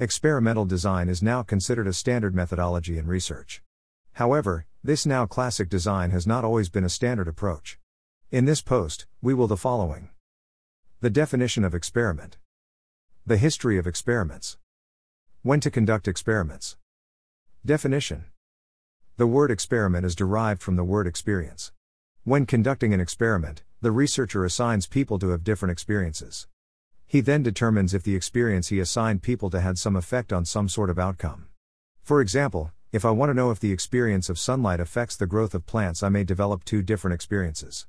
Experimental design is now considered a standard methodology in research. However, this now classic design has not always been a standard approach. In this post, we will the following The definition of experiment, the history of experiments, when to conduct experiments. Definition The word experiment is derived from the word experience. When conducting an experiment, the researcher assigns people to have different experiences. He then determines if the experience he assigned people to had some effect on some sort of outcome. For example, if I want to know if the experience of sunlight affects the growth of plants, I may develop two different experiences.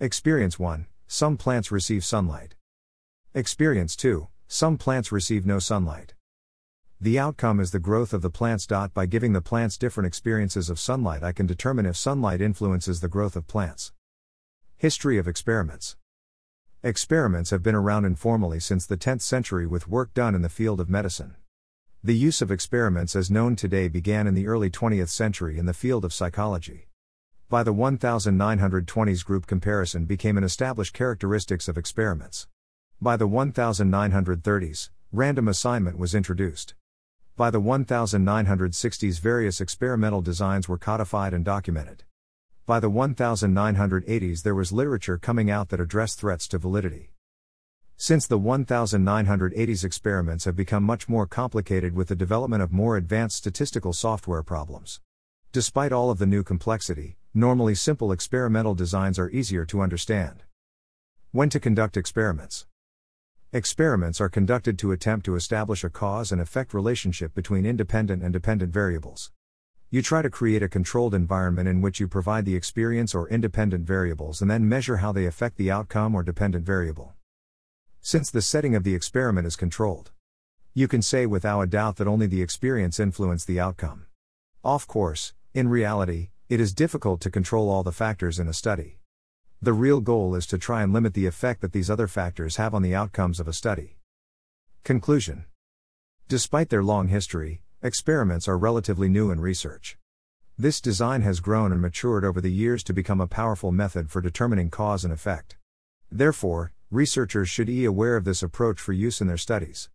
Experience 1 Some plants receive sunlight. Experience 2 Some plants receive no sunlight. The outcome is the growth of the plants. By giving the plants different experiences of sunlight, I can determine if sunlight influences the growth of plants. History of experiments. Experiments have been around informally since the 10th century with work done in the field of medicine. The use of experiments as known today began in the early 20th century in the field of psychology. By the 1920s, group comparison became an established characteristics of experiments. By the 1930s, random assignment was introduced. By the 1960s, various experimental designs were codified and documented. By the 1980s, there was literature coming out that addressed threats to validity. Since the 1980s, experiments have become much more complicated with the development of more advanced statistical software problems. Despite all of the new complexity, normally simple experimental designs are easier to understand. When to conduct experiments. Experiments are conducted to attempt to establish a cause and effect relationship between independent and dependent variables. You try to create a controlled environment in which you provide the experience or independent variables and then measure how they affect the outcome or dependent variable. Since the setting of the experiment is controlled, you can say without a doubt that only the experience influenced the outcome. Of course, in reality, it is difficult to control all the factors in a study. The real goal is to try and limit the effect that these other factors have on the outcomes of a study. Conclusion Despite their long history, Experiments are relatively new in research. This design has grown and matured over the years to become a powerful method for determining cause and effect. Therefore, researchers should be aware of this approach for use in their studies.